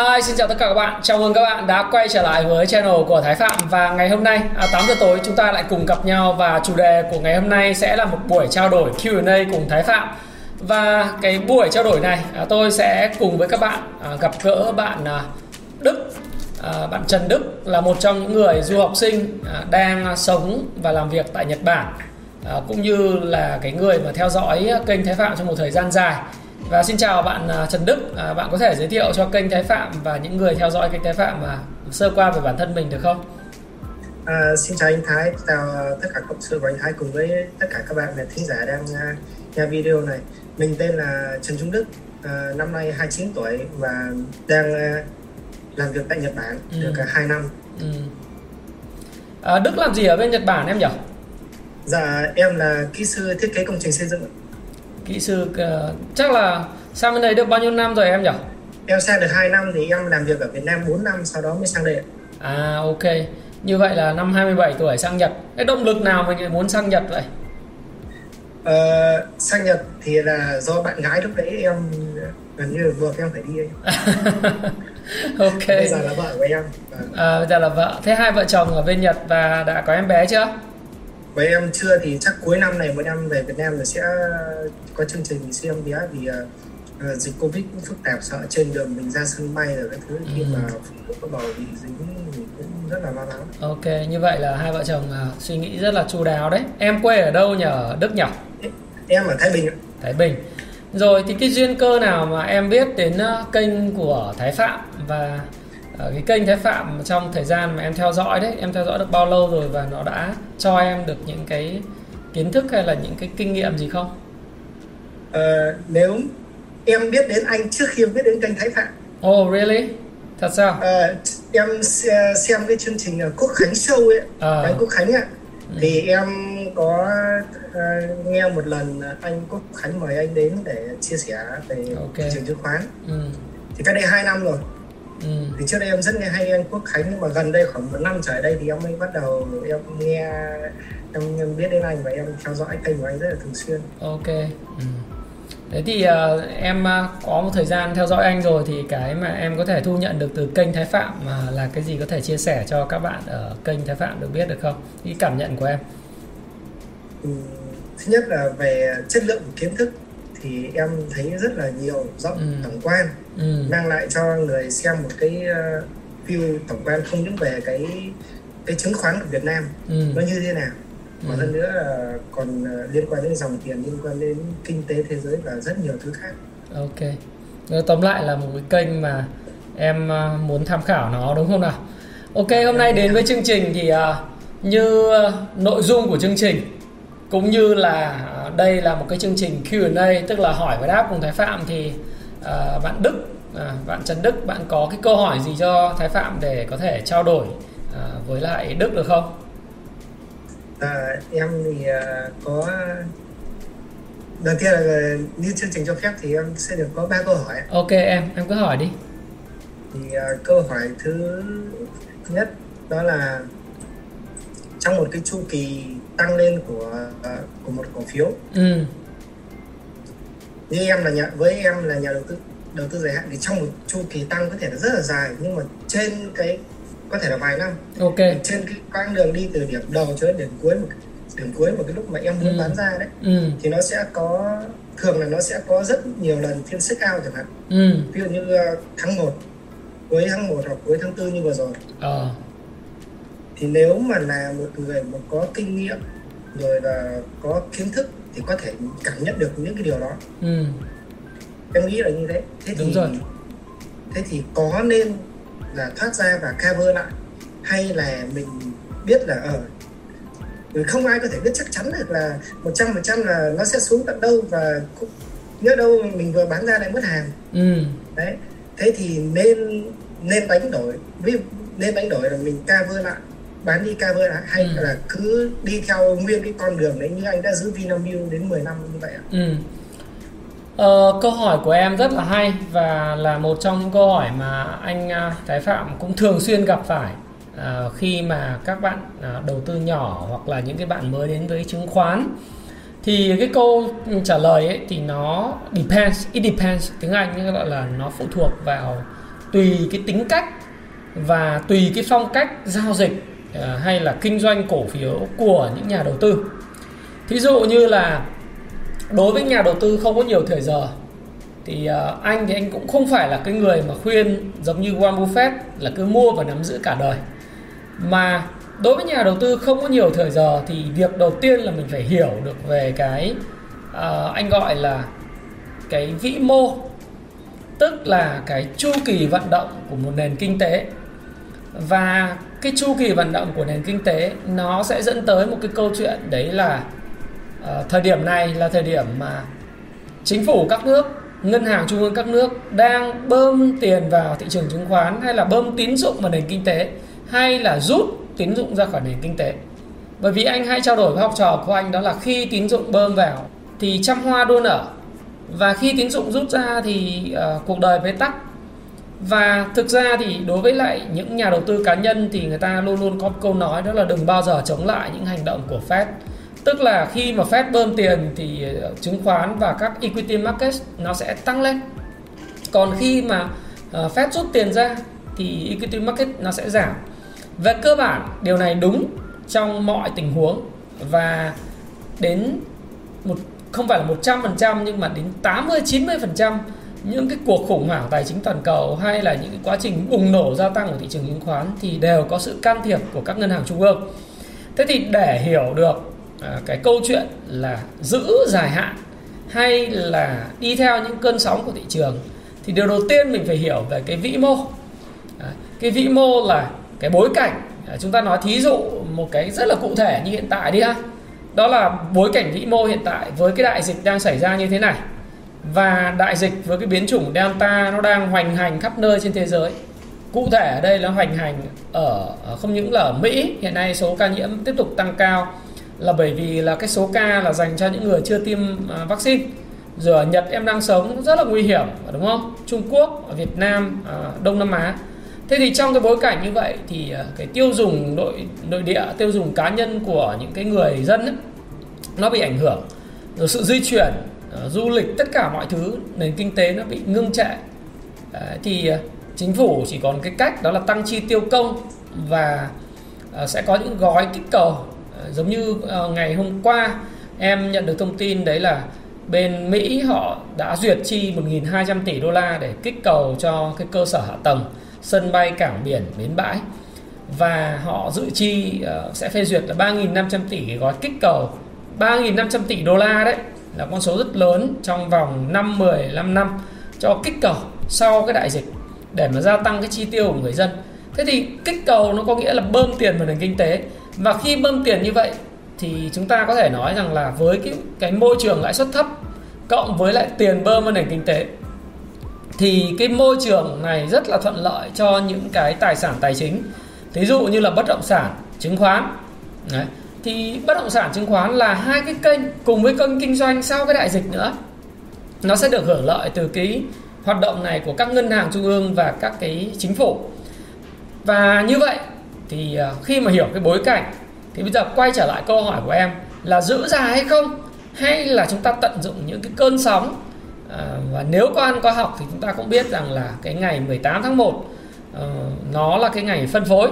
Hi, xin chào tất cả các bạn. Chào mừng các bạn đã quay trở lại với channel của Thái Phạm và ngày hôm nay à, 8 giờ tối chúng ta lại cùng gặp nhau và chủ đề của ngày hôm nay sẽ là một buổi trao đổi Q&A cùng Thái Phạm. Và cái buổi trao đổi này à, tôi sẽ cùng với các bạn à, gặp gỡ bạn à, Đức à, bạn Trần Đức là một trong những người du học sinh à, đang sống và làm việc tại Nhật Bản à, cũng như là cái người mà theo dõi kênh Thái Phạm trong một thời gian dài và xin chào bạn à, Trần Đức, à, bạn có thể giới thiệu cho kênh Thái Phạm và những người theo dõi kênh Thái Phạm mà sơ qua về bản thân mình được không? À, xin chào anh Thái, chào tất cả cộng sự của anh Thái cùng với tất cả các bạn là thính giả đang uh, nghe video này. Mình tên là Trần Trung Đức, uh, năm nay 29 tuổi và đang uh, làm việc tại Nhật Bản ừ. được uh, 2 năm. Ừ. À, Đức làm gì ở bên Nhật Bản em nhỉ? Dạ em là kỹ sư thiết kế công trình xây dựng kỹ sư uh, chắc là sang bên đây được bao nhiêu năm rồi em nhỉ? Em sang được 2 năm thì em làm việc ở Việt Nam 4 năm sau đó mới sang đây à ok. Như vậy là năm 27 tuổi sang Nhật. Cái động lực nào mình lại muốn sang Nhật vậy? Ờ, sang Nhật thì là do bạn gái lúc đấy em gần như buộc em phải đi ok. Bây giờ là vợ của em. À, bây giờ là vợ. Thế hai vợ chồng ở bên Nhật và đã có em bé chưa với em chưa thì chắc cuối năm này một năm về Việt Nam là sẽ có chương trình bé vì uh, dịch Covid cũng phức tạp sợ trên đường mình ra sân bay rồi cái thứ ừ. khi mà phụ có bầu bị dính thì cũng rất là lo lắng. Ok, như vậy là hai vợ chồng uh, suy nghĩ rất là chu đáo đấy. Em quê ở đâu nhỉ? Ở Đức nhỉ? Em ở Thái Bình. Thái Bình. Rồi thì cái duyên cơ nào mà em biết đến kênh của Thái Phạm và Ờ, cái kênh Thái Phạm trong thời gian mà em theo dõi đấy em theo dõi được bao lâu rồi và nó đã cho em được những cái kiến thức hay là những cái kinh nghiệm gì không? Uh, nếu em biết đến anh trước khi em biết đến kênh Thái Phạm. Oh really? Thật sao? Uh, em xem cái chương trình Quốc Khánh Show ấy, à. anh Quốc Khánh ạ. Ừ. Thì em có uh, nghe một lần anh Quốc Khánh mời anh đến để chia sẻ về okay. thị trường chứng khoán. Ừ. Thì cách đây 2 năm rồi Ừ. thì trước đây em rất nghe hay anh Quốc Khánh nhưng mà gần đây khoảng một năm trở đây thì em mới bắt đầu em nghe em, em biết đến anh và em theo dõi kênh của anh rất là thường xuyên ok ừ. Thế thì uh, em uh, có một thời gian theo dõi anh rồi thì cái mà em có thể thu nhận được từ kênh Thái Phạm mà là cái gì có thể chia sẻ cho các bạn ở kênh Thái Phạm được biết được không? Cái cảm nhận của em. Ừ, thứ nhất là về chất lượng kiến thức thì em thấy rất là nhiều rộng ừ. tổng quan ừ. mang lại cho người xem một cái uh, view tổng quan không những về cái cái chứng khoán của Việt Nam ừ. nó như thế nào mà ừ. hơn nữa là còn uh, liên quan đến dòng tiền liên quan đến kinh tế thế giới và rất nhiều thứ khác ok tóm lại là một cái kênh mà em muốn tham khảo nó đúng không nào ok hôm nay đến với chương trình thì như nội dung của chương trình cũng như là đây là một cái chương trình Q&A tức là hỏi và đáp cùng Thái Phạm thì uh, bạn Đức uh, bạn Trần Đức bạn có cái câu hỏi gì cho Thái Phạm để có thể trao đổi uh, với lại Đức được không? À, em thì có đầu tiên là như chương trình cho phép thì em sẽ được có ba câu hỏi. Ok em em cứ hỏi đi. Thì uh, câu hỏi thứ nhất đó là trong một cái chu kỳ tăng lên của của một cổ phiếu ừ. Như em là nhà với em là nhà đầu tư đầu tư dài hạn thì trong một chu kỳ tăng có thể là rất là dài nhưng mà trên cái có thể là vài năm ok trên cái quãng đường đi từ điểm đầu cho đến điểm cuối một điểm cuối một cái lúc mà em muốn ừ. bán ra đấy ừ. thì nó sẽ có thường là nó sẽ có rất nhiều lần phiên sức cao chẳng hạn ừ. ví dụ như uh, tháng 1 cuối tháng 1 hoặc cuối tháng 4 như vừa rồi ờ thì nếu mà là một người mà có kinh nghiệm rồi là có kiến thức thì có thể cảm nhận được những cái điều đó ừ. em nghĩ là như thế thế Đúng thì rồi. thế thì có nên là thoát ra và cover lại hay là mình biết là ở ờ, không ai có thể biết chắc chắn được là một trăm phần trăm là nó sẽ xuống tận đâu và nhớ đâu mình vừa bán ra lại mất hàng ừ. đấy thế thì nên nên đánh đổi nên đánh đổi là mình cover lại bán đi cover lại hay ừ. là cứ đi theo nguyên cái con đường đấy như anh đã giữ Vinamilk đến 10 năm như vậy ạ? Ừ. Ờ, câu hỏi của em rất là hay và là một trong những câu hỏi mà anh uh, Thái Phạm cũng thường xuyên gặp phải uh, khi mà các bạn uh, đầu tư nhỏ hoặc là những cái bạn mới đến với chứng khoán thì cái câu trả lời ấy thì nó depends it depends tiếng Anh gọi là nó phụ thuộc vào tùy cái tính cách và tùy cái phong cách giao dịch À, Ờ, hay là kinh doanh cổ phiếu của những nhà đầu tư. Thí dụ như là đối với nhà đầu tư không có nhiều thời giờ thì ờ, anh thì anh cũng không phải là cái người mà khuyên giống như Warren Buffett là cứ mua và nắm giữ cả đời. Mà đối với nhà đầu tư không có nhiều thời giờ thì việc đầu tiên là mình phải hiểu được về cái uh, anh gọi là cái vĩ mô tức là cái chu kỳ vận động của một nền kinh tế và cái chu kỳ vận động của nền kinh tế nó sẽ dẫn tới một cái câu chuyện đấy là uh, thời điểm này là thời điểm mà chính phủ các nước ngân hàng trung ương các nước đang bơm tiền vào thị trường chứng khoán hay là bơm tín dụng vào nền kinh tế hay là rút tín dụng ra khỏi nền kinh tế. Bởi vì anh hay trao đổi với học trò của anh đó là khi tín dụng bơm vào thì trăm hoa đua nở và khi tín dụng rút ra thì uh, cuộc đời bế tắc và thực ra thì đối với lại những nhà đầu tư cá nhân thì người ta luôn luôn có câu nói đó là đừng bao giờ chống lại những hành động của Fed. Tức là khi mà Fed bơm tiền thì ờ, chứng khoán và các equity market nó sẽ tăng lên. Còn khi mà ờ, Fed rút tiền ra thì equity market nó sẽ giảm. Về cơ bản, điều này đúng trong mọi tình huống và đến một, không phải là 100% nhưng mà đến 80 90% những cái cuộc khủng hoảng tài chính toàn cầu hay là những cái quá trình bùng nổ gia tăng của thị trường chứng khoán thì đều có sự can thiệp của các ngân hàng trung ương. Thế thì để hiểu được à, cái câu chuyện là giữ dài hạn hay là đi theo những cơn sóng của thị trường thì điều đầu tiên mình phải hiểu về cái vĩ mô. À, cái vĩ mô là cái bối cảnh. À, chúng ta nói thí dụ một cái rất là cụ thể như hiện tại đi ha. Đó là bối cảnh vĩ mô hiện tại với cái đại dịch đang xảy ra như thế này và đại dịch với cái biến chủng Delta nó đang hoành hành khắp nơi trên thế giới. Cụ thể ở đây là hoành hành ở không những là ở Mỹ hiện nay số ca nhiễm tiếp tục tăng cao là bởi vì là cái số ca là dành cho những người chưa tiêm à, vaccine. Rồi ở Nhật em đang sống rất là nguy hiểm đúng không? Trung Quốc ở Việt Nam à, Đông Nam Á. Thế thì trong cái bối cảnh như vậy thì à, cái tiêu dùng nội nội địa tiêu dùng cá nhân của những cái người dân ấy, nó bị ảnh hưởng. Rồi sự di chuyển uh, du lịch tất cả mọi thứ nền kinh tế nó bị ngưng trệ. Đấy, thì uh, chính phủ chỉ còn cái cách đó là tăng chi tiêu công và uh, sẽ có những gói kích cầu. Uh, giống như uh, ngày hôm qua em nhận được thông tin đấy là bên Mỹ họ đã duyệt chi 1.200 tỷ đô la để kích cầu cho cái cơ sở hạ tầng sân bay cảng biển bến bãi. Và họ dự chi uh, sẽ phê duyệt là 3.500 tỷ gói kích cầu 3.500 tỷ đô la đấy là con số rất lớn trong vòng 5 15 năm cho kích cầu sau cái đại dịch để mà gia tăng cái chi tiêu của người dân. Thế thì kích cầu nó có nghĩa là bơm tiền vào nền kinh tế và khi bơm tiền như vậy thì chúng ta có thể nói rằng là với cái cái môi trường lãi suất thấp cộng với lại tiền bơm vào nền kinh tế thì cái môi trường này rất là thuận lợi cho những cái tài sản tài chính. Thí dụ như là bất động sản, chứng khoán. Đấy thì bất động sản chứng khoán là hai cái kênh cùng với kênh kinh doanh sau cái đại dịch nữa. Nó sẽ được hưởng lợi từ cái hoạt động này của các ngân hàng trung ương và các cái chính phủ. Và như vậy thì ờ, khi mà hiểu cái bối cảnh thì bây giờ quay trở lại câu hỏi của em là giữ dài hay không? Hay là chúng ta tận dụng những cái cơn sóng? À, và nếu có ăn có học thì chúng ta cũng biết rằng là cái ngày 18 tháng 1 uh, ờ, nó là cái ngày phân phối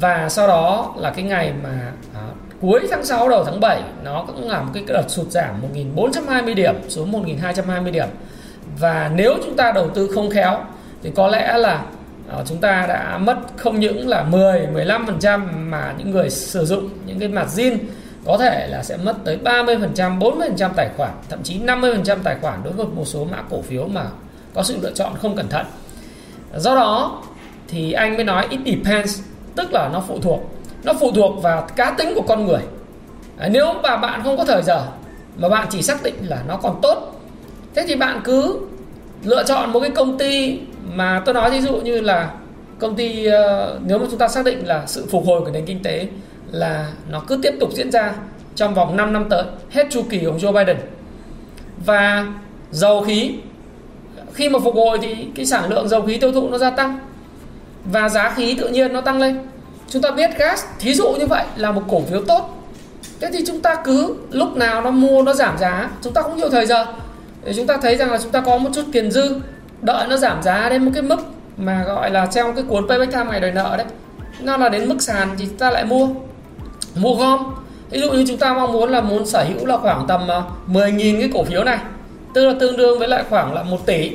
và sau đó là cái ngày mà à, cuối tháng 6 đầu tháng 7 nó cũng là một cái đợt sụt giảm 1420 điểm xuống 1220 điểm và nếu chúng ta đầu tư không khéo thì có lẽ là à, chúng ta đã mất không những là 10 15% mà những người sử dụng những cái mặt zin có thể là sẽ mất tới 30%, 40% tài khoản, thậm chí 50% tài khoản đối với một số mã cổ phiếu mà có sự lựa chọn không cẩn thận. Do đó thì anh mới nói it depends tức là nó phụ thuộc. Nó phụ thuộc vào cá tính của con người. À, nếu mà bạn không có thời giờ mà bạn chỉ xác định là nó còn tốt thế thì bạn cứ lựa chọn một cái công ty mà tôi nói ví dụ như là công ty ờ, nếu mà chúng ta xác định là sự phục hồi của nền kinh tế là nó cứ tiếp tục diễn ra trong vòng 5 năm tới hết chu kỳ của ông Joe Biden. Và dầu khí khi mà phục hồi thì cái sản lượng dầu khí tiêu thụ nó gia tăng và giá khí tự nhiên nó tăng lên. Chúng ta biết gas, thí dụ như vậy, là một cổ phiếu tốt. Thế thì chúng ta cứ lúc nào nó mua, nó giảm giá, chúng ta cũng nhiều thời giờ. Để chúng ta thấy rằng là chúng ta có một chút tiền dư, đợi nó giảm giá đến một cái mức mà gọi là trong cái cuốn payback time ngày đòi nợ đấy. Nó là đến mức sàn thì chúng ta lại mua. Mua gom. Ví dụ như chúng ta mong muốn là muốn sở hữu là khoảng tầm à, 10.000 cái cổ phiếu này, tức là tương đương với lại khoảng là 1 tỷ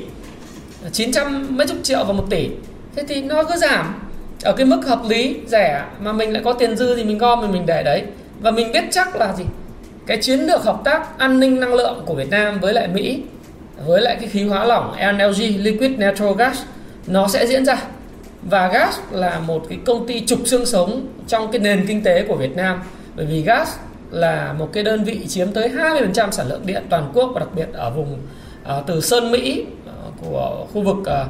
900 mấy chục triệu và 1 tỷ thế thì nó cứ giảm ở cái mức hợp lý rẻ mà mình lại có tiền dư thì mình gom thì mình để đấy. Và mình biết chắc là gì? Cái chiến lược hợp tác an ninh năng lượng của Việt Nam với lại Mỹ với lại cái khí hóa lỏng LNG liquid natural gas nó sẽ diễn ra. Và gas là một cái công ty trục xương sống trong cái nền kinh tế của Việt Nam. Bởi vì gas là một cái đơn vị chiếm tới 20% sản lượng điện toàn quốc và đặc biệt ở vùng uh, từ Sơn Mỹ uh, của khu vực uh,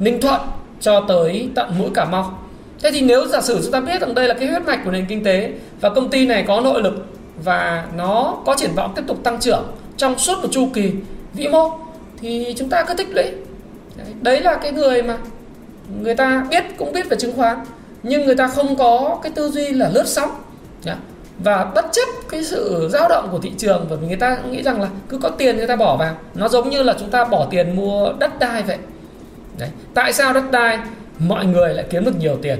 Ninh Thuận cho tới tận mũi Cà Mau. Thế thì nếu giả sử chúng ta biết rằng đây là cái huyết mạch của nền kinh tế và công ty này có nội lực và nó có triển vọng tiếp tục tăng trưởng trong suốt một chu kỳ vĩ mô thì chúng ta cứ tích lũy. Đấy, là cái người mà người ta biết cũng biết về chứng khoán nhưng người ta không có cái tư duy là lướt sóng và bất chấp cái sự dao động của thị trường và người ta nghĩ rằng là cứ có tiền người ta bỏ vào nó giống như là chúng ta bỏ tiền mua đất đai vậy Đấy. tại sao đất đai mọi người lại kiếm được nhiều tiền?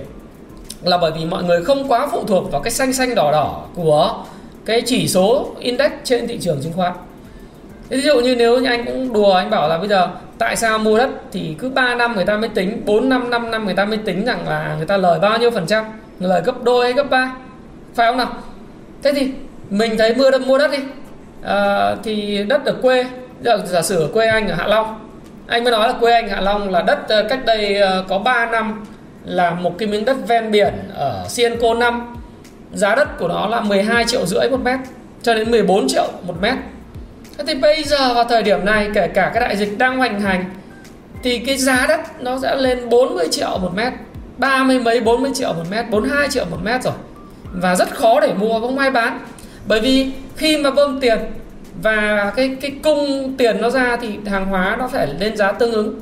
Là bởi vì mọi người không quá phụ thuộc vào cái xanh xanh đỏ đỏ của cái chỉ số index trên thị trường chứng khoán. Ví dụ như nếu như anh cũng đùa anh bảo là bây giờ tại sao mua đất thì cứ 3 năm người ta mới tính 4 năm 5 năm người ta mới tính rằng là người ta lời bao nhiêu phần trăm lời gấp đôi hay gấp ba. Phải không nào? Thế thì mình thấy mua đất mua đất đi. À, thì đất ở quê giả sử ở quê anh ở Hạ Long anh mới nói là quê anh Hạ Long là đất ờ, cách đây ờ, có 3 năm là một cái miếng đất ven biển ở Sienco 5 giá đất của nó là 12 triệu rưỡi một mét cho đến 14 triệu một mét. Thế thì bây giờ vào thời điểm này, kể cả cái đại dịch đang hoành hành, thì cái giá đất nó sẽ lên 40 triệu một mét, ba mươi mấy 40 triệu một mét 42 triệu một mét rồi. Và rất khó để mua, không ai bán. Bởi vì khi mà bơm tiền và cái cái cung tiền nó ra thì hàng hóa nó phải lên giá tương ứng.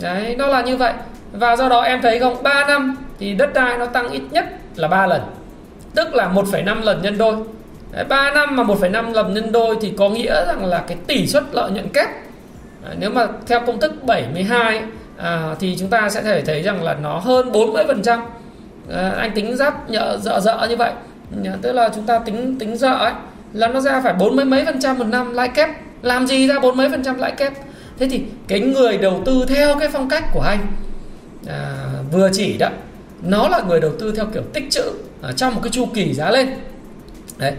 Đấy nó là như vậy. Và do đó em thấy không? 3 năm thì đất đai nó tăng ít nhất là 3 lần. Tức là 1,5 lần nhân đôi. Đấy, 3 năm mà 1,5 lần nhân đôi thì có nghĩa rằng là cái tỷ suất lợi nhuận kép. À, nếu mà theo công thức 72 à, thì chúng ta sẽ thể thấy rằng là nó hơn 40 phần trăm. À, anh tính giáp nhợ dợ dợ như vậy. Tức là chúng ta tính tính dợ ấy là nó ra phải bốn mấy mấy phần trăm một năm lãi kép. Làm gì ra bốn mấy phần trăm lãi kép? Thế thì cái người đầu tư theo cái phong cách của anh à, vừa chỉ đó nó là người đầu tư theo kiểu tích trữ ở trong một cái chu kỳ giá lên. Đấy.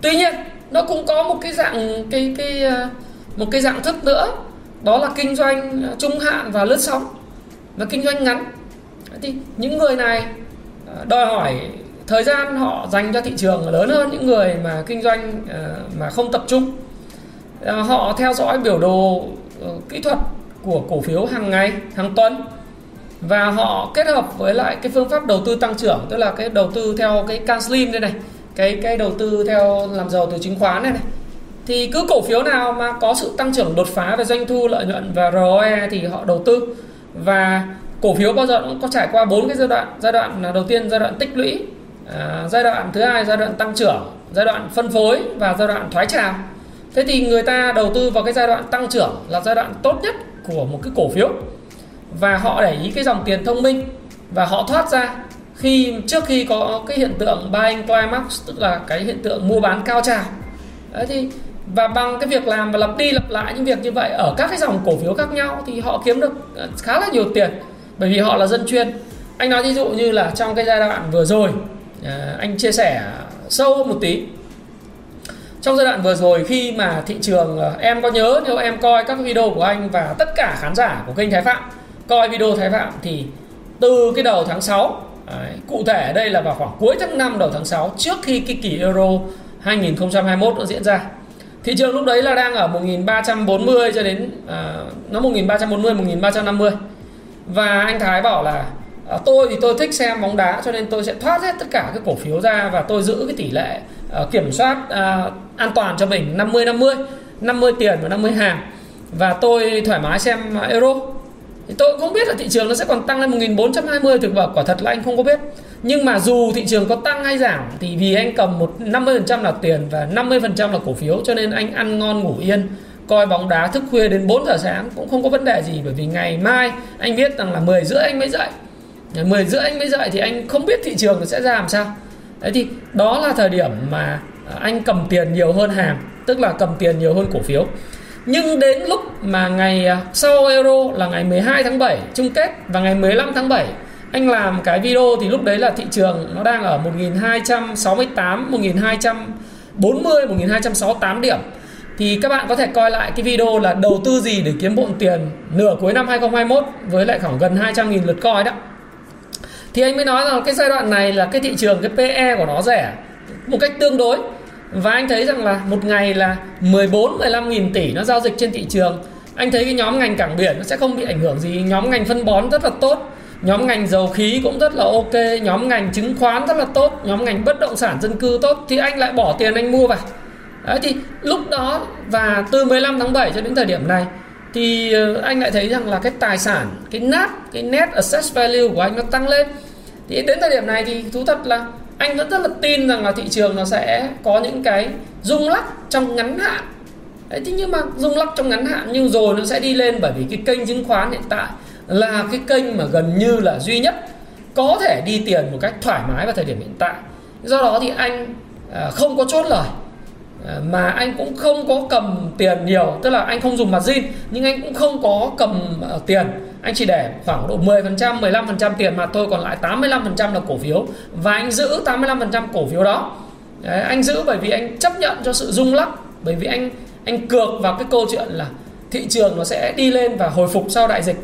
Tuy nhiên nó cũng có một cái dạng cái cái à, một cái dạng thức nữa đó là kinh doanh à, trung hạn và lướt sóng. Và kinh doanh ngắn. Thì những người này à, đòi hỏi thời gian họ dành cho thị trường lớn hơn những người mà kinh doanh ờ, mà không tập trung. Ờ, họ theo dõi biểu đồ ờ, kỹ thuật của cổ phiếu hàng ngày, hàng tuần. Và họ kết hợp với lại cái phương pháp đầu tư tăng trưởng, tức là cái đầu tư theo cái can slim đây này, cái cái đầu tư theo làm giàu từ chứng khoán này này. Thì cứ cổ phiếu nào mà có sự tăng trưởng đột phá về doanh thu, lợi nhuận và ROE thì họ đầu tư. Và cổ phiếu bao giờ cũng có trải qua bốn cái giai đoạn giai đoạn à, đầu tiên giai đoạn tích lũy à, giai đoạn thứ hai giai đoạn tăng trưởng giai đoạn phân phối và giai đoạn thoái trào. Thế thì người ta đầu tư vào cái giai đoạn tăng trưởng là giai đoạn tốt nhất của một cái cổ phiếu. Và họ để ý cái dòng tiền thông minh và họ thoát ra khi trước khi có cái hiện tượng buying climax tức là cái hiện tượng mua bán cao trào. Đấy thì và bằng cái việc làm và lặp đi lặp lại những việc như vậy ở các cái dòng cổ phiếu khác nhau thì họ kiếm được ờ, khá là nhiều tiền. Bởi vì họ là dân chuyên. Anh nói ví dụ như là trong cái giai đoạn vừa rồi À, anh chia sẻ sâu một tí. Trong giai đoạn vừa rồi khi mà thị trường ờ, em có nhớ nếu em coi các video của anh và tất cả khán giả của kênh Thái Phạm coi video Thái Phạm thì từ cái đầu tháng 6 đấy, cụ thể ở đây là vào khoảng cuối tháng 5 đầu tháng 6 trước khi cái kỳ Euro 2021 nó diễn ra thị trường lúc đấy là đang ở 1340 cho đến à, nó 1340 1350 và anh Thái bảo là à, tôi thì tôi thích xem bóng đá cho nên tôi sẽ thoát hết tất cả các cổ phiếu ra và tôi giữ cái tỷ lệ à, kiểm soát à, an toàn cho mình 50 50 50 tiền và 50 hàng. Và tôi thoải mái xem euro. Thì tôi cũng không biết là thị trường nó sẽ còn tăng lên 1420 thực vật quả thật là anh không có biết. Nhưng mà dù thị trường có tăng hay giảm thì vì anh cầm một 50% là tiền và 50% là cổ phiếu cho nên anh ăn ngon ngủ yên coi bóng đá thức khuya đến 4 giờ sáng cũng không có vấn đề gì bởi vì ngày mai anh biết rằng là 10 rưỡi anh mới dậy. 10 rưỡi anh mới dậy thì anh không biết thị trường sẽ ra làm sao. Đấy thì đó là thời điểm mà à, anh cầm tiền nhiều hơn hàng, tức là cầm tiền nhiều hơn cổ phiếu. Nhưng đến lúc mà ngày à, sau Euro là ngày 12 tháng 7 chung kết, và ngày 15 tháng 7 anh làm cái video thì lúc đấy là thị trường nó đang ở 1268 1240 1268 điểm. Thì các bạn có thể coi lại cái video là đầu tư gì để kiếm bộn tiền nửa cuối năm 2021 với lại khoảng gần 200.000 lượt coi đó thì anh mới nói rằng cái giai đoạn này là cái thị trường, cái PE của nó rẻ, một cách tương đối. Và anh thấy rằng là một ngày là 14 15 nghìn tỷ nó giao dịch trên thị trường. Anh thấy cái nhóm ngành cảng biển nó sẽ không bị ảnh hưởng gì. Nhóm ngành phân bón rất là tốt, nhóm ngành dầu khí cũng rất là ok, nhóm ngành chứng khoán rất là tốt, nhóm ngành bất động sản dân cư tốt. Thì anh lại bỏ tiền anh mua vào. Đấy, thì lúc đó và từ 15 tháng 7 cho đến thời điểm này thì ờ, anh lại thấy rằng là cái tài sản cái nát cái net asset value của anh nó tăng lên. Thì đến thời điểm này thì thú thật là anh vẫn rất là tin rằng là thị trường nó sẽ có những cái rung lắc trong ngắn hạn. Đấy, thế nhưng mà rung lắc trong ngắn hạn nhưng rồi nó sẽ đi lên bởi vì cái kênh chứng khoán hiện tại là cái kênh mà gần như là duy nhất có thể đi tiền một cách thoải mái vào thời điểm hiện tại. Do đó thì anh ờ, không có chốt lời mà anh cũng không có cầm tiền nhiều tức là anh không dùng margin nhưng anh cũng không có cầm ờ, tiền. Anh chỉ để khoảng độ 10% 15% tiền mà thôi còn lại 85% là cổ phiếu. Và anh giữ 85% cổ phiếu đó. Đấy, anh giữ bởi vì anh chấp nhận cho sự rung lắc bởi vì anh anh cược vào cái câu chuyện là thị trường nó sẽ đi lên và hồi phục sau đại dịch.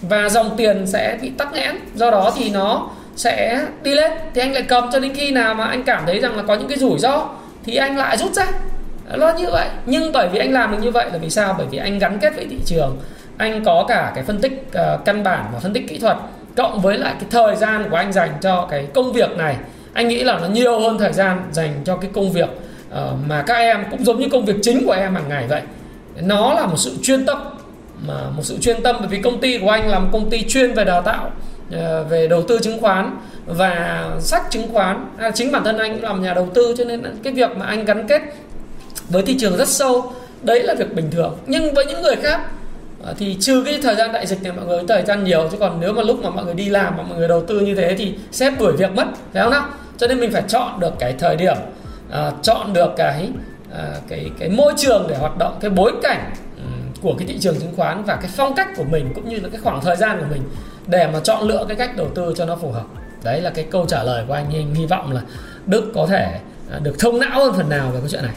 Và dòng tiền sẽ bị tắc nghẽn do đó thì nó sẽ đi lên. Thì anh lại cầm cho đến khi nào mà anh cảm thấy rằng là có những cái rủi ro? Thì anh lại rút ra. Nó như vậy. Nhưng bởi vì anh làm được như vậy là vì sao? Bởi vì anh gắn kết với thị trường. Anh có cả cái phân tích uh, căn bản và phân tích kỹ thuật cộng với lại cái thời gian của anh dành cho cái công việc này. Anh nghĩ là nó nhiều hơn thời gian dành cho cái công việc uh, mà các em cũng giống như công việc chính của em hàng ngày vậy. Nó là một sự chuyên tâm mà một sự chuyên tâm bởi vì công ty của anh là một công ty chuyên về đào tạo uh, về đầu tư chứng khoán và sách chứng khoán à, chính bản thân anh cũng làm nhà đầu tư cho nên cái việc mà anh gắn kết với thị trường rất sâu đấy là việc bình thường. Nhưng với những người khác à, thì trừ cái thời gian đại dịch này mọi người thời gian nhiều chứ còn nếu mà lúc mà mọi người đi làm mà mọi người đầu tư như thế thì xếp đuổi việc mất phải không nào? Cho nên mình phải chọn được cái thời điểm à, chọn được cái à, cái cái môi trường để hoạt động cái bối cảnh của cái thị trường chứng khoán và cái phong cách của mình cũng như là cái khoảng thời gian của mình để mà chọn lựa cái cách đầu tư cho nó phù hợp đấy là cái câu trả lời của anh anh hy vọng là đức có thể được thông não hơn phần nào về cái chuyện này.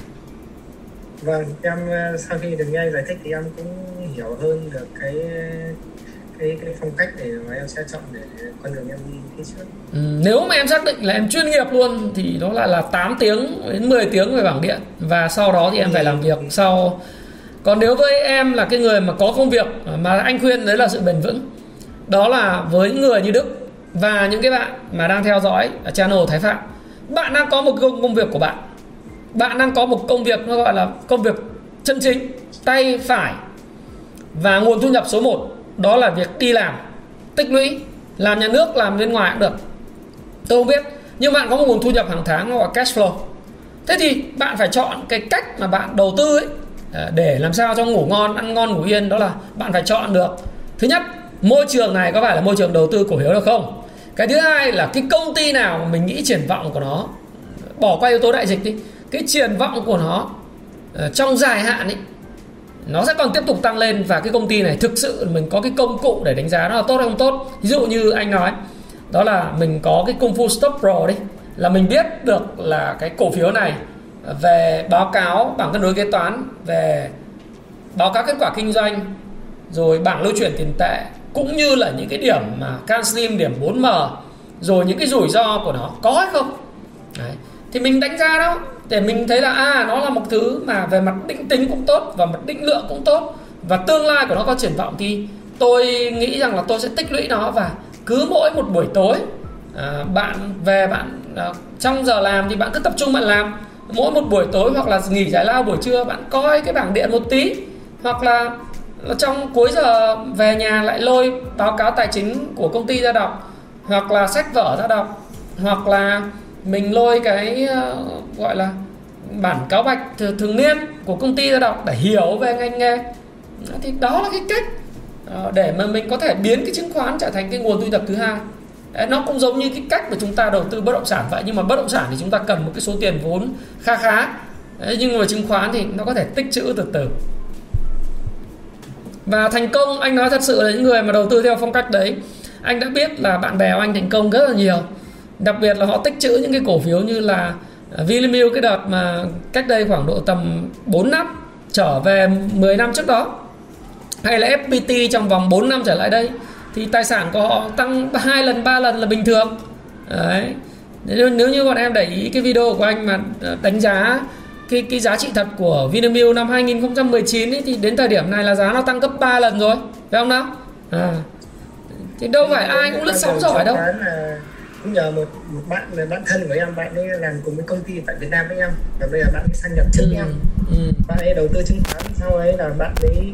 Vâng em sau khi được nghe giải thích thì em cũng hiểu hơn được cái cái cái phong cách để mà em sẽ chọn để con đường em đi phía trước. Ừ, nếu mà em xác định là em chuyên nghiệp luôn thì nó lại là 8 tiếng đến 10 tiếng về bảng điện. Và sau đó thì em phải làm việc sau. Còn nếu với em là cái người mà có công việc mà anh khuyên đấy là sự bền vững đó là với người như Đức và những cái bạn mà đang theo dõi ở channel Thái Phạm, bạn đang có một công công việc của bạn. Bạn đang có một công việc nó gọi là công việc chân chính, tay phải và nguồn thu nhập số 1 đó là việc đi làm, tích lũy, làm nhà nước, làm bên ngoài cũng được. Tôi không biết, nhưng bạn có một nguồn thu nhập hàng tháng gọi là cash flow. Thế thì bạn phải chọn cái cách mà bạn đầu tư ấy à, để làm sao cho ngủ ngon, ăn ngon, ngủ yên, đó là bạn phải chọn được. Thứ nhất môi trường này có phải là môi trường đầu tư cổ phiếu được không? Cái thứ hai là cái công ty nào mà mình nghĩ triển vọng của nó, bỏ qua yếu tố đại dịch đi, cái triển vọng của nó ờ, trong dài hạn ấy nó sẽ còn tiếp tục tăng lên và cái công ty này thực sự mình có cái công cụ để đánh giá nó là tốt hay không tốt. Ví dụ như anh nói, đó là mình có cái công phu stop pro đi, là mình biết được là cái cổ phiếu này về báo cáo bảng cân đối kế toán, về báo cáo kết quả kinh doanh, rồi bảng lưu chuyển tiền tệ cũng như là những cái điểm mà can slim điểm 4M rồi những cái rủi ro của nó có hay không Đấy. thì mình đánh giá đó để mình thấy là à nó là một thứ mà về mặt định tính cũng tốt và mặt định lượng cũng tốt và tương lai của nó có triển vọng thì tôi nghĩ rằng là tôi sẽ tích lũy nó và cứ mỗi một buổi tối à, bạn về bạn à, trong giờ làm thì bạn cứ tập trung bạn làm mỗi một buổi tối hoặc là nghỉ giải lao buổi trưa bạn coi cái bảng điện một tí hoặc là trong cuối giờ về nhà lại lôi báo cáo tài chính của công ty ra đọc hoặc là sách vở ra đọc hoặc là mình lôi cái uh, gọi là bản cáo bạch thường niên của công ty ra đọc để hiểu về ngành nghề. Thì đó là cái cách uh, để mà mình có thể biến cái chứng khoán trở thành cái nguồn thu nhập thứ hai. Đấy, nó cũng giống như cái cách mà chúng ta đầu tư bất động sản vậy nhưng mà bất động sản thì chúng ta cần một cái số tiền vốn kha khá. Đấy, nhưng mà chứng khoán thì nó có thể tích trữ từ từ và thành công anh nói thật sự là những người mà đầu tư theo phong cách đấy anh đã biết là bạn bè của anh thành công rất là nhiều. Đặc biệt là họ tích trữ những cái cổ phiếu như là à, Vinamilk cái đợt mà cách đây khoảng độ tầm 4 năm trở về 10 năm trước đó. Hay là FPT trong vòng 4 năm trở lại đây thì tài sản của họ tăng hai lần ba lần là bình thường. Đấy. Nếu, nếu như bọn em để ý cái video của anh mà à, đánh giá cái cái giá trị thật của Vinamilk năm 2019 ấy, thì đến thời điểm này là giá nó tăng gấp 3 lần rồi phải không nào à. thì đâu phải ai cũng lướt sóng giỏi đâu cũng nhờ một một bạn là bạn thân của em bạn ấy làm cùng với công ty tại Việt Nam với em và bây giờ bạn ấy sang Nhật trước ừ. em ừ. bạn ấy đầu tư chứng khoán sau ấy là bạn ấy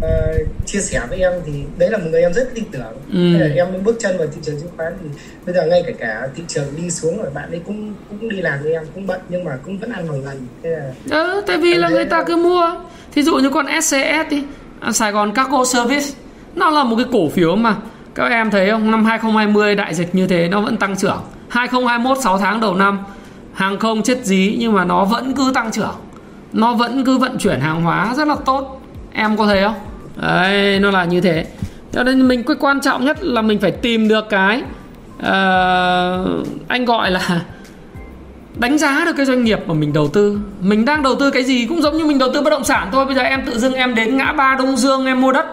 uh, chia sẻ với em thì đấy là một người em rất tin tưởng. Ừ. là em bước chân vào thị trường chứng khoán thì bây giờ ngay cả cả thị trường đi xuống rồi bạn ấy cũng cũng đi làm với em cũng bận nhưng mà cũng vẫn ăn bằng lần thế là ừ, tại vì là người ta cứ mua. Thí dụ như con SCS đi à, Sài Gòn Cargo Service nó là một cái cổ phiếu mà các em thấy không? Năm 2020 đại dịch như thế nó vẫn tăng trưởng. 2021 6 tháng đầu năm hàng không chết dí nhưng mà nó vẫn cứ tăng trưởng. Nó vẫn cứ vận chuyển hàng hóa rất là tốt em có thấy không? Đấy nó là như thế. Cho nên mình cái quan trọng nhất là mình phải tìm được cái uh, anh gọi là đánh giá được cái doanh nghiệp mà mình đầu tư. Mình đang đầu tư cái gì cũng giống như mình đầu tư bất động sản thôi. Bây giờ em tự dưng em đến ngã ba đông dương em mua đất.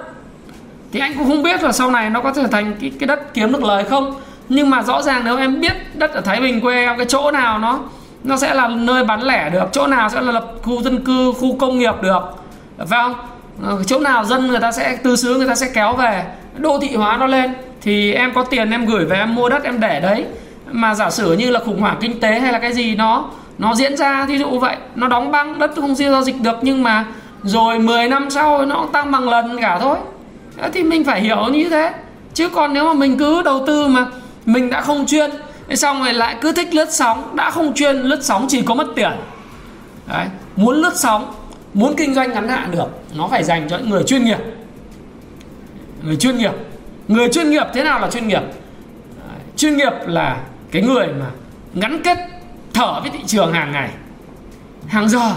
Thì anh cũng không biết là sau này nó có trở thành cái, cái đất kiếm được lời không. Nhưng mà rõ ràng nếu em biết đất ở thái bình quê em cái chỗ nào nó nó sẽ là nơi bán lẻ được chỗ nào sẽ là lập khu dân cư khu công nghiệp được. Phải không? Ờ, chỗ nào dân người ta sẽ, tư xứ người ta sẽ kéo về, đô thị hóa nó lên, thì em có tiền em gửi về, em mua đất em để đấy. Mà giả sử như là khủng hoảng kinh tế hay là cái gì, nó nó diễn ra ví dụ vậy, nó đóng băng, đất không giao dịch được, nhưng mà rồi 10 năm sau nó tăng bằng lần cả thôi. Thì mình phải hiểu như thế. Chứ còn nếu mà mình cứ đầu tư mà mình đã không chuyên xong rồi lại cứ thích lướt sóng, đã không chuyên, lướt sóng chỉ có mất tiền. Đấy. muốn lướt sóng muốn kinh doanh ngắn hạn được, nó phải dành cho những người chuyên nghiệp. Người chuyên nghiệp. Người chuyên nghiệp thế nào là chuyên nghiệp? Chuyên nghiệp là cái người mà gắn kết, thở với thị trường hàng ngày, hàng giờ.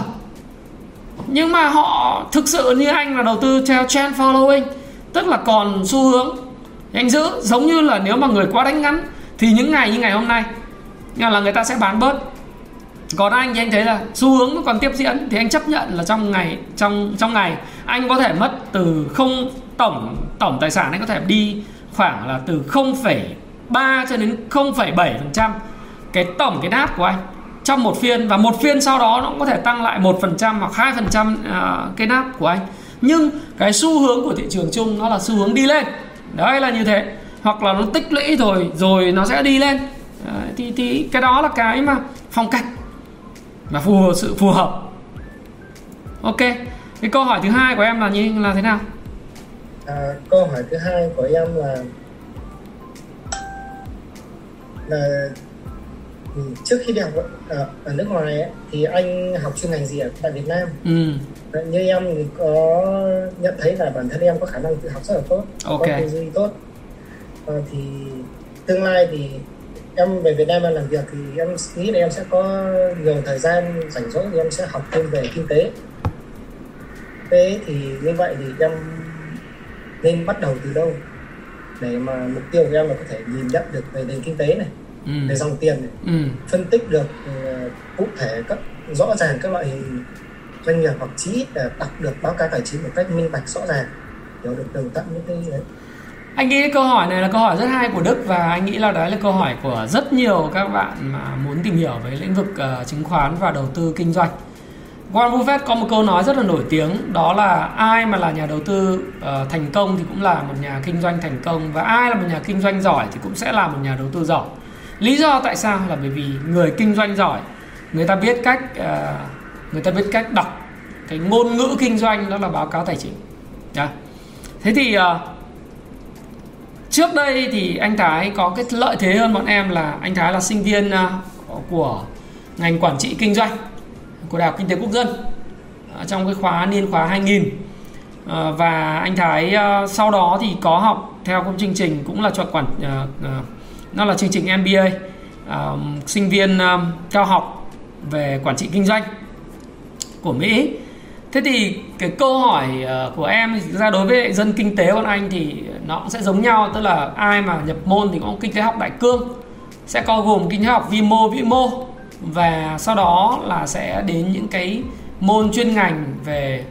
Nhưng mà họ thực sự như anh là đầu tư theo trend following, tức là còn xu hướng anh giữ. Giống như là nếu mà người quá đánh ngắn, thì những ngày như ngày hôm nay là người ta sẽ bán bớt còn anh thì anh thấy là xu hướng nó còn tiếp diễn thì anh chấp nhận là trong ngày trong trong ngày anh có thể mất từ không tổng tổng tài sản anh có thể đi khoảng là từ 0,3 cho đến 0,7 phần trăm cái tổng cái nát của anh trong một phiên và một phiên sau đó nó cũng có thể tăng lại một phần trăm hoặc hai phần trăm à, cái nát của anh. Nhưng cái xu hướng của thị trường chung nó là xu hướng đi lên. Đấy là như thế. Hoặc là nó tích lũy rồi rồi nó sẽ đi lên. Đấy, thì thì cái đó là cái mà phong cách và phù sự phù hợp. Ok cái câu hỏi thứ hai của em là như là thế nào? À, câu hỏi thứ hai của em là là ừ, trước khi đi học ở, ở nước ngoài ấy, thì anh học chuyên ngành gì ở tại Việt Nam? Ừ. Như em thì có nhận thấy là bản thân em có khả năng tự học rất là tốt okay. có tư duy tốt. À, thì tương lai thì em về Việt Nam em làm việc thì em nghĩ là em sẽ có nhiều thời gian rảnh rỗi thì em sẽ học thêm về kinh tế thế thì như vậy thì em nên bắt đầu từ đâu để mà mục tiêu của em là có thể nhìn nhận được về nền kinh tế này ừ. về dòng tiền này ừ. phân tích được uh, cụ thể các rõ ràng các loại hình doanh nghiệp hoặc chí là đọc được báo cáo tài chính một cách minh bạch rõ ràng hiểu được tường tận những cái đấy anh nghĩ câu hỏi này là câu hỏi rất hay của Đức và anh nghĩ là đấy là câu hỏi của rất nhiều các bạn mà muốn tìm hiểu về lĩnh vực uh, chứng khoán và đầu tư kinh doanh. Warren Buffett có một câu nói rất là nổi tiếng đó là ai mà là nhà đầu tư uh, thành công thì cũng là một nhà kinh doanh thành công và ai là một nhà kinh doanh giỏi thì cũng sẽ là một nhà đầu tư giỏi. Lý do tại sao là bởi vì người kinh doanh giỏi người ta biết cách uh, người ta biết cách đọc cái ngôn ngữ kinh doanh đó là báo cáo tài chính. Yeah. Thế thì uh, trước đây thì anh Thái có cái lợi thế hơn bọn em là anh Thái là sinh viên à, của ngành quản trị kinh doanh của Đại học Kinh tế Quốc dân à, trong cái khóa niên khóa 2000 à, và anh Thái sau đó thì có học theo cái chương trình cũng là chuẩn quản nó là chương trình MBA sinh viên cao học về quản trị kinh doanh của Mỹ thế thì cái câu hỏi ờ, của em ra đối với dân kinh tế bọn anh thì nó cũng sẽ giống nhau, tức là ai mà nhập môn thì cũng kinh tế học đại cương, sẽ bao gồm kinh tế học vi mô, vĩ mô, và sau đó là sẽ đến những cái môn chuyên ngành về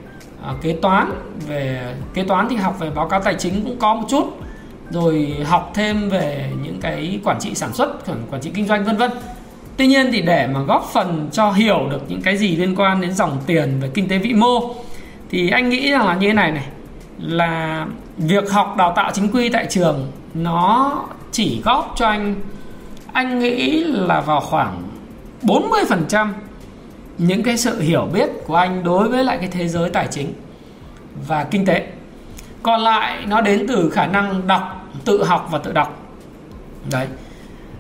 ờ, kế toán, về kế toán thì học về báo cáo tài chính cũng có một chút, rồi học thêm về những cái quản trị sản xuất, quản trị kinh doanh, vân vân. Tuy nhiên thì để mà góp phần cho hiểu được những cái gì liên quan đến dòng tiền về kinh tế vĩ mô thì anh nghĩ rằng là như thế này này là việc học đào tạo chính quy tại trường nó chỉ góp cho anh anh nghĩ là vào khoảng 40% những cái sự hiểu biết của anh đối với lại cái thế giới tài chính và kinh tế. Còn lại nó đến từ khả năng đọc, tự học và tự đọc. Đấy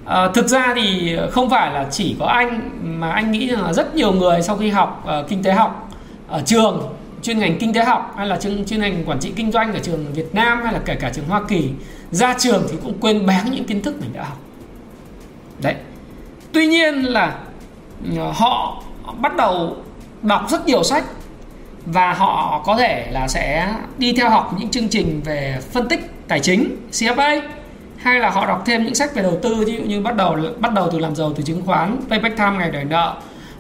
À, thực ra thì không phải là chỉ có anh mà anh nghĩ rằng là rất nhiều người sau khi học uh, kinh tế học ở trường chuyên ngành kinh tế học hay là chuyên chuyên ngành quản trị kinh doanh ở trường Việt Nam hay là kể cả trường Hoa Kỳ ra trường thì cũng quên bén những kiến thức mình đã học. Đấy. Tuy nhiên là ờ, họ bắt đầu đọc rất nhiều sách và họ có thể là sẽ đi theo học những chương trình về phân tích tài chính CFA hay là họ đọc thêm những sách về đầu tư ví dụ như bắt đầu bắt đầu từ làm giàu từ chứng khoán payback time ngày đòi nợ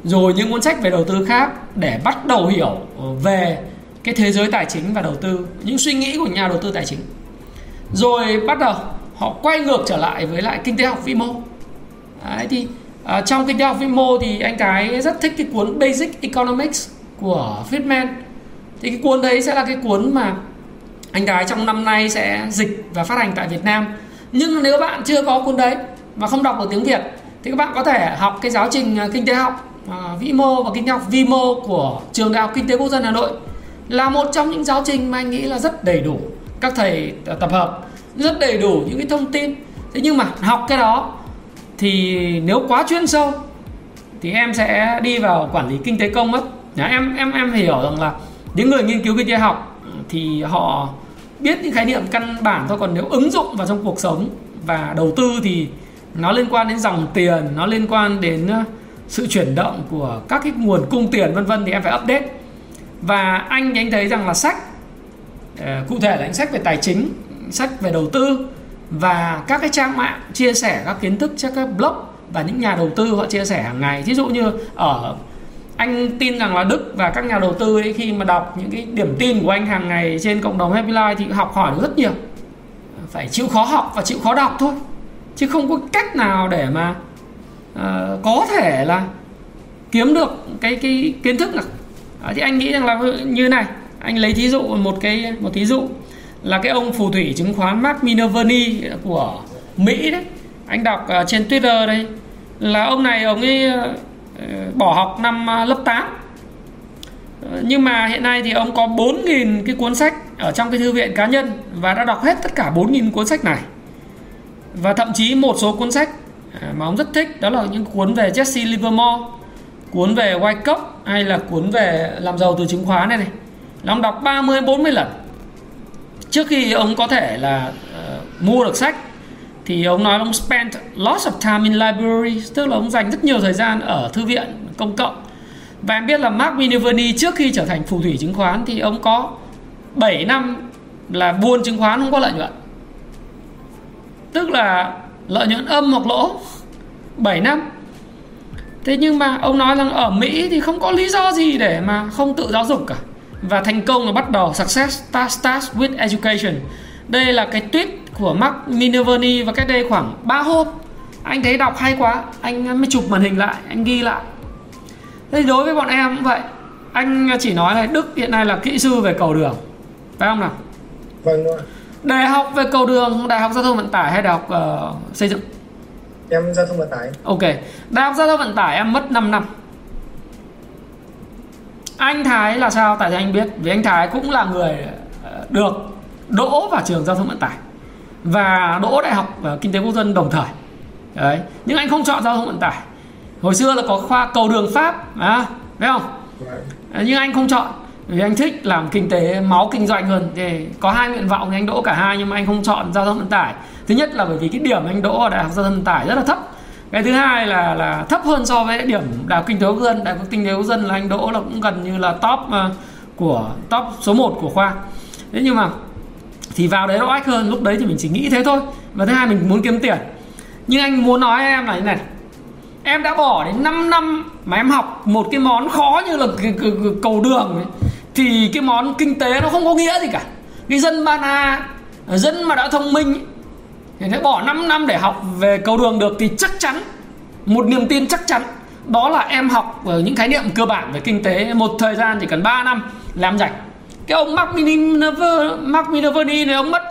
rồi những cuốn sách về đầu tư khác để bắt đầu hiểu về cái thế giới tài chính và đầu tư những suy nghĩ của nhà đầu tư tài chính. Rồi bắt đầu họ quay ngược trở lại với lại kinh tế học vĩ mô. Đấy thì uh, trong kinh tế học vĩ mô thì anh cái rất thích cái cuốn Basic Economics của Friedman. Thì cái cuốn đấy sẽ là cái cuốn mà anh cái trong năm nay sẽ dịch và phát hành tại Việt Nam nhưng nếu bạn chưa có cuốn đấy và không đọc được tiếng Việt, thì các bạn có thể học cái giáo trình à, kinh tế học à, vĩ mô và kinh tế học, vi mô của trường đại học kinh tế quốc dân Hà Nội là một trong những giáo trình mà anh nghĩ là rất đầy đủ các thầy tập hợp, rất đầy đủ những cái thông tin. Thế nhưng mà học cái đó thì nếu quá chuyên sâu thì em sẽ đi vào quản lý kinh tế công mất. Em em em hiểu rằng là những người nghiên cứu kinh tế học thì họ biết những khái niệm căn bản thôi, còn nếu ứng dụng vào trong cuộc sống và đầu tư thì nó liên quan đến dòng tiền, nó liên quan đến sự chuyển động của các cái nguồn cung tiền, vân vân thì em phải update. Và anh thì anh thấy rằng là sách ờ, cụ thể là những sách về tài chính, sách về đầu tư và các cái trang mạng chia sẻ các kiến thức trên các blog và những nhà đầu tư họ chia sẻ hàng ngày. Ví dụ như ở anh tin rằng là Đức và các nhà đầu tư ấy khi mà đọc những cái điểm tin của anh hàng ngày trên cộng đồng Happy Life thì học hỏi rất nhiều. Phải chịu khó học và chịu khó đọc thôi. Chứ không có cách nào để mà uh, có thể là kiếm được cái cái kiến thức được. À, thì anh nghĩ rằng là như này. Anh lấy thí dụ một cái một thí dụ là cái ông phù thủy chứng khoán Mark Minervini của Mỹ đấy. Anh đọc uh, trên Twitter đây. Là ông này ông ấy Ờ, bỏ học năm à, lớp 8 ờ, nhưng mà hiện nay thì ông có 4.000 cái cuốn sách ở trong cái thư viện cá nhân và đã đọc hết tất cả 4.000 cuốn sách này. Và thậm chí một số cuốn sách à, mà ông rất thích đó là những cuốn về Jesse Livermore cuốn về Wyckoff hay là cuốn về làm giàu từ chứng khoán này này. Là ông đọc 30 40 lần. Trước khi ông có thể là uh, mua được sách thì ông nói ông spent lots of time in library, tức là ông dành rất nhiều thời gian ở thư viện, công cộng. Và em biết là Mark Minervini trước khi trở thành phù thủy chứng khoán thì ông có 7 năm là buôn chứng khoán, không có lợi nhuận. Tức là lợi nhuận âm hoặc lỗ 7 năm. Thế nhưng mà ông nói rằng ở Mỹ thì không có lý do gì để mà không tự giáo dục cả. Và thành công là bắt đầu success starts with education đây là cái tweet của Mark Minervini và cách đây khoảng 3 hôm. Anh thấy đọc hay quá anh mới chụp màn hình lại anh ghi lại. Thế đối với bọn em cũng vậy. Anh chỉ nói là Đức hiện nay là kỹ sư về cầu đường. Phải không nào? Vâng đúng đại học về cầu đường đại học giao thông vận tải hay đại học uh, xây dựng? Em giao thông vận tải. Ok. Đại học giao thông vận tải em mất 5 năm. Anh Thái là sao? Tại sao anh biết? Vì anh Thái cũng là người ờ, được đỗ vào trường giao thông vận tải và đỗ đại học uh, kinh tế quốc dân đồng thời. Đấy nhưng anh không chọn giao thông vận tải. Hồi xưa là có khoa cầu đường pháp à, phải không? Nhưng anh không chọn vì anh thích làm kinh tế máu kinh doanh hơn. Thì có hai nguyện vọng thì anh đỗ cả hai nhưng mà anh không chọn giao thông vận tải. Thứ nhất là bởi vì cái điểm anh đỗ ở đại học giao thông vận tải rất là thấp. Cái thứ hai là là thấp hơn so với điểm đại học kinh tế quốc dân. Đại học kinh tế quốc dân là anh đỗ là cũng gần như là top uh, của top số 1 của khoa. Thế nhưng mà thì vào đấy nó ách hơn lúc đấy thì mình chỉ nghĩ thế thôi. Và thứ hai mình muốn kiếm tiền. Nhưng anh muốn nói em là như này. Em đã bỏ đến 5 năm mà em học một cái món khó như là cầu đường ấy, thì cái món kinh tế nó không có nghĩa gì cả. Cái dân ba na dân mà đã thông minh thì sẽ bỏ 5 năm để học về cầu đường được thì chắc chắn một niềm tin chắc chắn đó là em học những khái niệm cơ bản về kinh tế. Một thời gian chỉ cần 3 năm làm rảnh cái ông Mark Minerva Mark Minervini này ông mất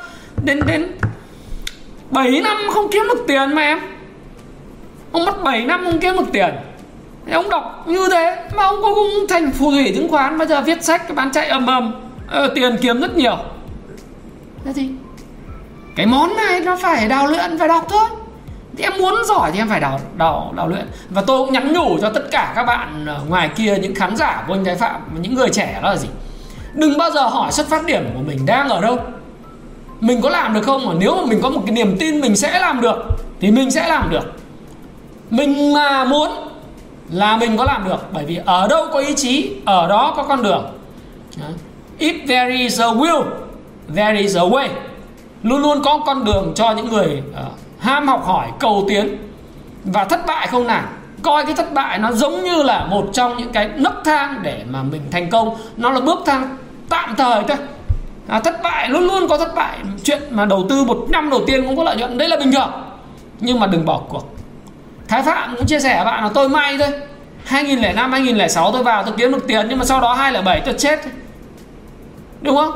đến đến 7 năm không kiếm được tiền mà em. Ông mất 7 năm không kiếm được tiền. Thì ông đọc như thế mà ông cũng thành phù thủy chứng khoán bây giờ viết sách bán chạy ầm ầm. Ờ, tiền kiếm rất nhiều. Thế thì cái món này nó phải đào luyện phải đọc thôi. Thì em muốn giỏi thì em phải đào đào đào luyện. Và tôi cũng nhắn nhủ cho tất cả các bạn ngoài kia những khán giả của anh Thái Phạm những người trẻ đó là gì? Đừng bao giờ hỏi xuất phát điểm của mình đang ở đâu. Mình có làm được không? Mà nếu mà mình có một cái niềm tin mình sẽ làm được thì mình sẽ làm được. Mình mà muốn là mình có làm được bởi vì ở đâu có ý chí ở đó có con đường. If there is a will there is a way. Luôn luôn có con đường cho những người uh, ham học hỏi cầu tiến. Và thất bại không nản. Coi cái thất bại nó giống như là một trong những cái nấc thang để mà mình thành công. Nó là bước thang tạm thời thôi. À, thất bại luôn luôn có thất bại. Chuyện mà đầu tư một năm đầu tiên cũng có lợi nhuận đấy là bình thường. Nhưng mà đừng bỏ cuộc. Thái Phạm cũng chia sẻ bạn là tôi may thôi. 2005 2006 tôi vào tôi kiếm được tiền nhưng mà sau đó 2007 tôi chết. Đúng không?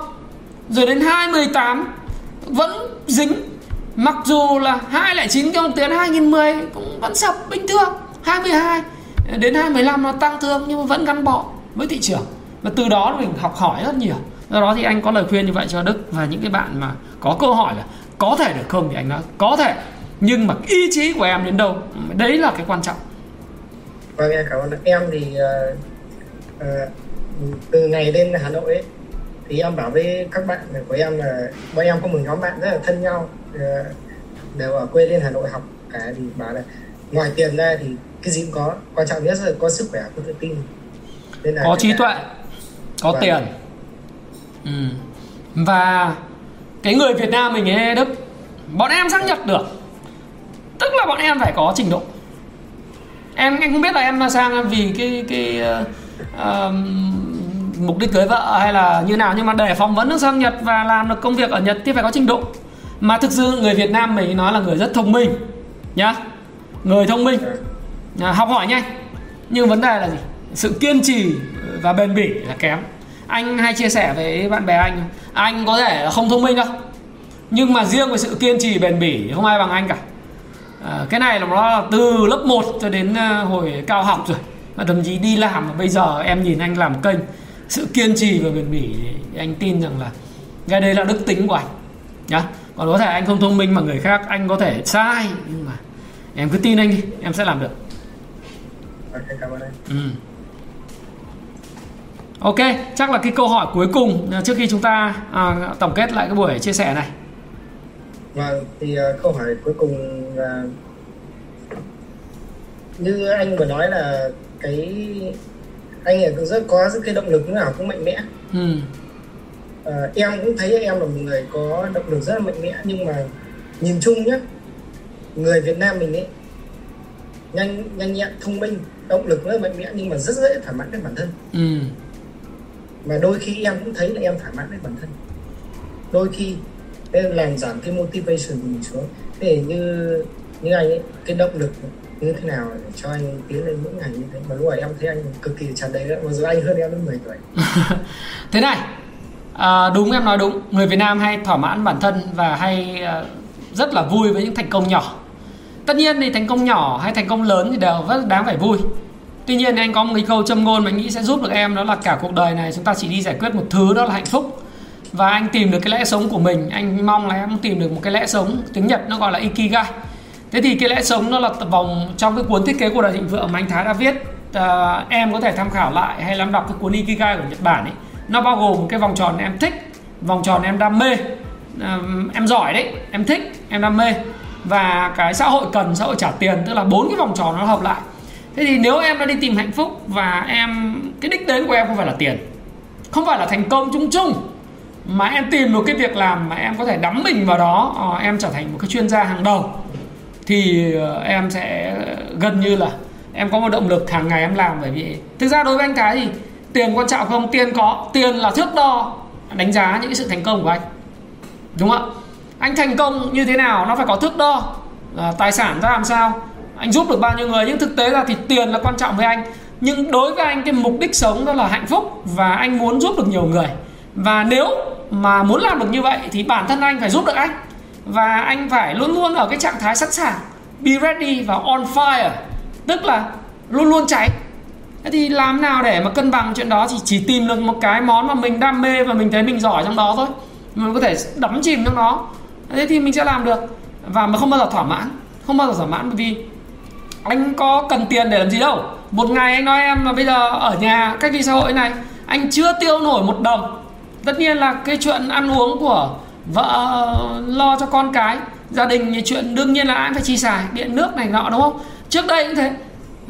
Rồi đến 2018 vẫn dính. Mặc dù là 209 kiếm được tiền 2010 cũng vẫn sập bình thường. 22 đến 2015 nó tăng thương nhưng mà vẫn gắn bó với thị trường và từ đó mình học hỏi rất nhiều. Do đó thì anh có lời khuyên như vậy cho Đức. Và những cái bạn mà có câu hỏi là có thể được không thì anh nói có thể nhưng mà ý chí của em đến đâu? Đấy là cái quan trọng. Vâng em cảm ơn em thì uh, uh, từ ngày lên Hà Nội ấy, thì em bảo với các bạn của em là bọn em có một nhóm bạn rất là thân nhau uh, đều ở quê lên Hà Nội học cả thì bảo là ngoài tiền ra thì cái gì cũng có quan trọng nhất là có sức khỏe có tự tin. Nên là có trí tuệ có vâng. tiền. Ừ. và cái người Việt Nam mình ấy Đức bọn em xác nhận được. Tức là bọn em phải có trình độ. Em anh không biết là em sang vì cái cái uh, mục đích cưới vợ hay là như nào nhưng mà để phỏng vấn được sang Nhật và làm được công việc ở Nhật thì phải có trình độ. Mà thực sự người Việt Nam mình nói là người rất thông minh nhá. Người thông minh. À, học hỏi nhanh. Nhưng vấn đề là gì? Sự kiên trì và bền bỉ là kém. Anh hay chia sẻ với bạn bè anh anh có thể là không thông minh đâu nhưng mà riêng về sự kiên trì bền bỉ không ai bằng anh cả. À, cái này là nó là từ lớp 1 cho đến uh, hồi cao học rồi. Và thậm chí đi làm và bây giờ em nhìn anh làm kênh sự kiên trì và bền bỉ anh tin rằng là cái đây là đức tính của anh nhá. Còn có thể anh không thông minh mà người khác anh có thể sai nhưng mà em cứ tin anh đi em sẽ làm được. Cảm ơn anh. Ừ. Ok, chắc là cái câu hỏi cuối cùng trước khi chúng ta à, tổng kết lại cái buổi chia sẻ này. Vâng, thì uh, câu hỏi cuối cùng là như anh vừa nói là cái anh ấy rất có cái động lực nào cũng mạnh mẽ. Ừ. Uh, em cũng thấy em là một người có động lực rất là mạnh mẽ nhưng mà nhìn chung nhé, người Việt Nam mình ấy nhanh nhanh nhẹn thông minh động lực rất mạnh mẽ nhưng mà rất dễ thỏa mãn với bản thân. Ừ. Mà đôi khi em cũng thấy là em thỏa mãn với bản thân. Đôi khi nên làm giảm cái motivation của mình xuống. Thế như như anh ấy cái động lực như thế nào để cho anh tiến lên mỗi ngày như thế? Mà lúc ấy em thấy anh cực kỳ tràn đầy đấy mà giờ anh hơn em đến 10 tuổi. Thế này à, đúng em nói đúng người Việt Nam hay thỏa mãn bản thân và hay uh, rất là vui với những thành công nhỏ. Tất nhiên thì thành công nhỏ hay thành công lớn thì đều rất đáng phải vui tuy nhiên anh có một cái câu châm ngôn mà anh nghĩ sẽ giúp được em đó là cả cuộc đời này chúng ta chỉ đi giải quyết một thứ đó là hạnh phúc. Và anh tìm được cái lẽ sống của mình anh mong là em tìm được một cái lẽ sống tiếng nhật nó gọi là ikigai. Thế thì cái lẽ sống nó là vòng trong cái cuốn thiết kế của đời thịnh vượng mà anh thái đã viết à, em có thể tham khảo lại hay là đọc cái cuốn ikigai của nhật bản ấy. Nó bao gồm cái vòng tròn em thích vòng tròn em đam mê. À, em giỏi đấy em thích em đam mê. Và cái xã hội cần xã hội trả tiền tức là bốn cái vòng tròn nó hợp lại thế thì nếu em đã đi tìm hạnh phúc và em cái đích đến của em không phải là tiền không phải là thành công chung chung mà em tìm một cái việc làm mà em có thể đắm mình vào đó ờ, em trở thành một cái chuyên gia hàng đầu thì ờ, em sẽ gần như là em có một động lực hàng ngày em làm. Bởi vì thực ra đối với anh cái thì tiền quan trọng không? Tiền có tiền là thước đo đánh giá những cái sự thành công của anh đúng không ạ? Anh thành công như thế nào nó phải có thước đo à, tài sản ra làm sao? Anh giúp được bao nhiêu người, nhưng thực tế là thì tiền là quan trọng với anh. Nhưng đối với anh, cái mục đích sống đó là hạnh phúc và anh muốn giúp được nhiều người. Và nếu mà muốn làm được như vậy thì bản thân anh phải giúp được anh. Và anh phải luôn luôn ở cái trạng thái sẵn sàng, be ready và on fire. Tức là luôn luôn cháy. Thế thì làm nào để mà cân bằng chuyện đó thì chỉ tìm được một cái món mà mình đam mê và mình thấy mình giỏi trong đó thôi. Mình có thể đắm chìm trong nó. Thế thì mình sẽ làm được. Và mà không bao giờ thỏa mãn. Không bao giờ thỏa mãn bởi vì anh có cần tiền để làm gì đâu. Một ngày anh nói em là bây giờ ở nhà cách ly xã hội này anh chưa tiêu nổi một đồng. Tất nhiên là cái chuyện ăn uống của vợ lo cho con cái gia đình thì chuyện đương nhiên là anh phải chi xài điện nước này nọ đúng không? Trước đây cũng thế.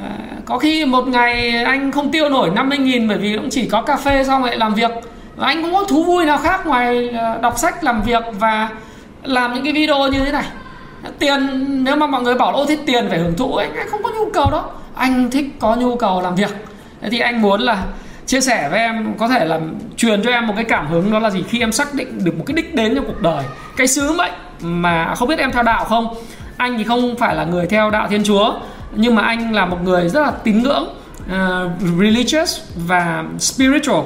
À, có khi một ngày anh không tiêu nổi 50 nghìn bởi vì cũng chỉ có cà phê xong lại làm việc. Và anh cũng có thú vui nào khác ngoài à, đọc sách làm việc và làm những cái video như thế này tiền nếu mà mọi người bảo ô thích tiền phải hưởng thụ anh, anh không có nhu cầu đó. Anh thích có nhu cầu làm việc. Thế thì anh muốn là chia sẻ với em có thể là truyền cho em một cái cảm hứng đó là gì? Khi em xác định được một cái đích đến trong cuộc đời cái sứ mệnh mà không biết em theo đạo không? Anh thì không phải là người theo đạo thiên chúa nhưng mà anh là một người rất là tín ngưỡng uh, religious và spiritual.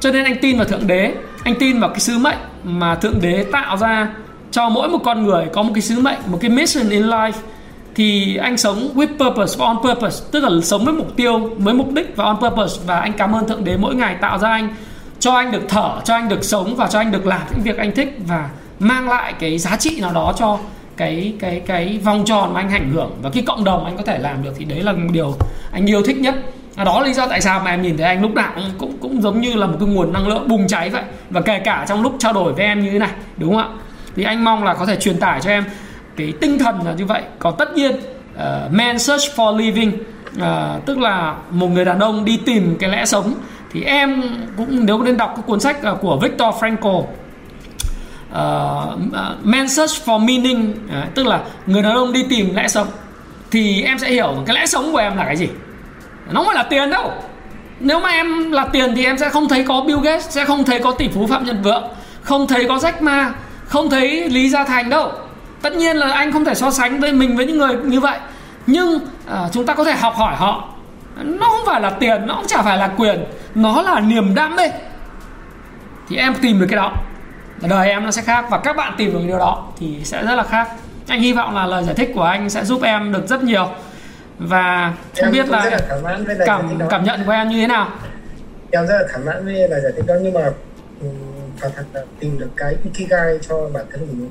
Cho nên anh tin vào thượng đế anh tin vào cái sứ mệnh mà thượng đế tạo ra cho mỗi một con người có một cái sứ mệnh một cái mission in life thì anh sống with purpose và on purpose tức là sống với mục tiêu với mục đích và on purpose. Và anh cảm ơn thượng đế mỗi ngày tạo ra anh cho anh được thở cho anh được sống và cho anh được làm những việc anh thích và mang lại cái giá trị nào đó cho cái cái cái vòng tròn mà anh ảnh hưởng. Và cái cộng đồng anh có thể làm được thì đấy là một điều anh yêu thích nhất. À, đó là lý do tại sao mà em nhìn thấy anh lúc nào cũng cũng, cũng giống như là một cái nguồn năng lượng bùng cháy vậy. Và kể cả trong lúc trao đổi với em như thế này đúng không ạ? Thì anh mong là có thể truyền tải cho em cái tinh thần là như vậy. Còn tất nhiên ờ, uh, man search for living uh, tức là một người đàn ông đi tìm cái lẽ sống. Thì em cũng nếu nên đọc cái cuốn sách ờ, của Victor Frankl uh, Man Search for Meaning uh, tức là người đàn ông đi tìm lẽ sống thì em sẽ hiểu cái lẽ sống của em là cái gì. Nó không phải là tiền đâu. Nếu mà em là tiền thì em sẽ không thấy có Bill Gates sẽ không thấy có tỷ phú Phạm Nhật Vượng không thấy có Jack Ma không thấy Lý Gia Thành đâu. Tất nhiên là anh không thể so sánh với mình với những người như vậy. Nhưng à, chúng ta có thể học hỏi họ. Nó không phải là tiền nó cũng chả phải là quyền. Nó là niềm đam mê. Thì em tìm được cái đó. Đời em nó sẽ khác và các bạn tìm được điều đó thì sẽ rất là khác. Anh hy vọng là lời giải thích của anh sẽ giúp em được rất nhiều. Và không em biết là, cảm cảm nhận của em như thế nào? Em rất là thỏa mãn với lời giải thích đó. Nhưng mà phải thật là tìm được cái ikigai cho bản thân mình.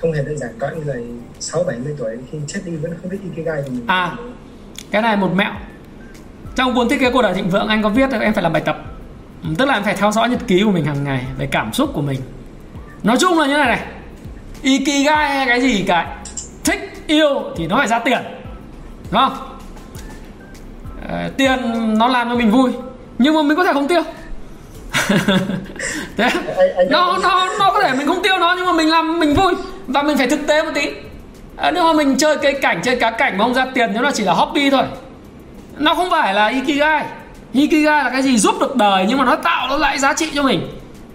Không hề đơn giản có những người sáu bảy mươi tuổi khi chết đi vẫn không biết ikigai của mình. À cái này một mẹo. Trong cuốn thiết kế cuộc đời thịnh vượng anh có viết là em phải làm bài tập. Ừ, tức là em phải theo dõi nhật ký của mình hàng ngày về cảm xúc của mình. Nói chung là như này này. Ikigai hay cái gì cả thích yêu thì nó phải ra tiền. Đúng không? À, tiền nó làm cho mình vui nhưng mà mình có thể không tiêu. thế nó nó nó có thể mình không tiêu nó nhưng mà mình làm mình vui. Và mình phải thực tế một tí. À, nếu mà mình chơi cây cảnh chơi cá cảnh mà không ra tiền nếu nó chỉ là hobby thôi. Nó không phải là ikigai. Ikigai là cái gì giúp được đời nhưng mà nó tạo nó lại giá trị cho mình.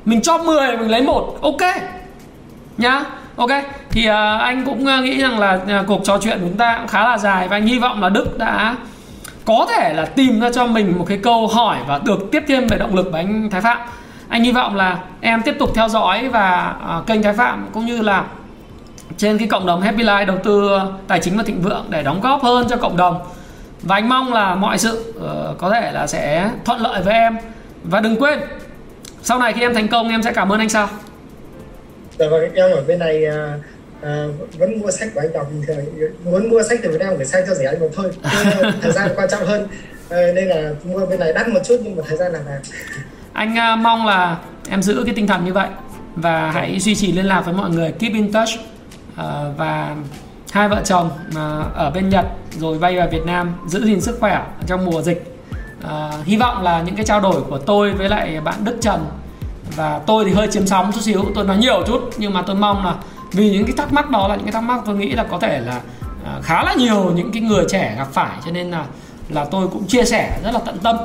Mình cho 10 mình lấy một. Ok. Nhá. Ok. Thì uh, anh cũng nghĩ rằng là uh, cuộc trò chuyện của chúng ta cũng khá là dài. Và anh hy vọng là đức đã có thể là tìm ra cho mình một cái câu hỏi và được tiếp thêm về động lực với anh thái phạm. Anh hy vọng là em tiếp tục theo dõi và uh, kênh thái phạm cũng như là trên cái cộng đồng Happy Life đầu tư à, tài chính và thịnh vượng để đóng góp hơn cho cộng đồng. Và anh mong là mọi sự uh, có thể là sẽ thuận lợi với em. Và đừng quên sau này khi em thành công em sẽ cảm ơn anh sao? Dạ vâng em ở bên này uh, uh, vẫn mua sách của anh đọc bình thường. Muốn mua sách từ Việt Nam phải sang cho rẻ anh một thôi. Thời gian quan trọng hơn. Uh, nên là mua bên này đắt một chút nhưng mà thời gian là vàng. Anh uh, mong là em giữ cái tinh thần như vậy và hãy duy trì liên lạc với mọi người. Keep in touch uh, và hai vợ chồng uh, ở bên Nhật rồi bay vào Việt Nam giữ gìn sức khỏe trong mùa dịch. Uh, hy vọng là những cái trao đổi của tôi với lại bạn Đức Trần và tôi thì hơi chiếm sóng chút xíu. Tôi nói nhiều chút nhưng mà tôi mong là vì những cái thắc mắc đó là những cái thắc mắc tôi nghĩ là có thể là à, khá là nhiều những cái người trẻ gặp phải. Cho nên là là tôi cũng chia sẻ rất là tận tâm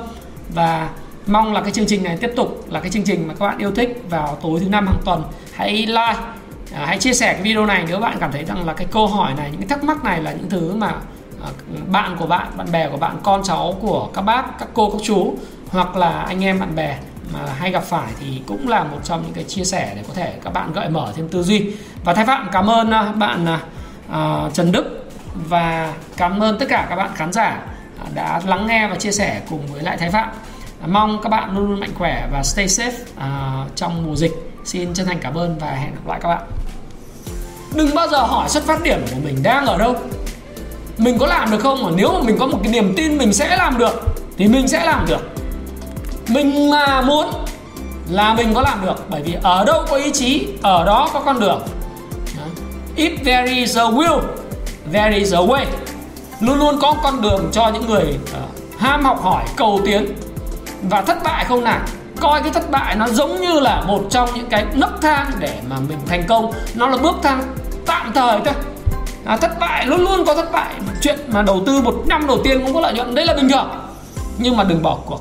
và mong là cái chương trình này tiếp tục là cái chương trình mà các bạn yêu thích vào tối thứ năm hàng tuần. Hãy like à, hãy chia sẻ cái video này nếu bạn cảm thấy rằng là cái câu hỏi này những cái thắc mắc này là những thứ mà à, bạn của bạn bạn bè của bạn con cháu của các bác các cô các chú hoặc là anh em bạn bè hay gặp phải thì cũng là một trong những cái chia sẻ để có thể các bạn gợi mở thêm tư duy. Và thái phạm cảm ơn à, bạn uh, Trần Đức và cảm ơn tất cả các bạn khán giả đã lắng nghe và chia sẻ cùng với lại thái phạm. Mong các bạn luôn luôn mạnh khỏe và stay safe uh, trong mùa dịch. Xin chân thành cảm ơn và hẹn gặp lại các bạn. Đừng bao giờ hỏi xuất phát điểm của mình đang ở đâu. Mình có làm được không? Mà nếu mà mình có một cái niềm tin mình sẽ làm được thì mình sẽ làm được mình mà muốn là mình có làm được bởi vì ở đâu có ý chí ở đó có con đường. If there is a will there is a way. Luôn luôn có con đường cho những người uh, ham học hỏi cầu tiến. Và thất bại không nào? Coi cái thất bại nó giống như là một trong những cái nấc thang để mà mình thành công. Nó là bước thang tạm thời thôi. À, thất bại luôn luôn có thất bại. Chuyện mà đầu tư một năm đầu tiên cũng có lợi nhuận đấy là bình thường. Nhưng mà đừng bỏ cuộc.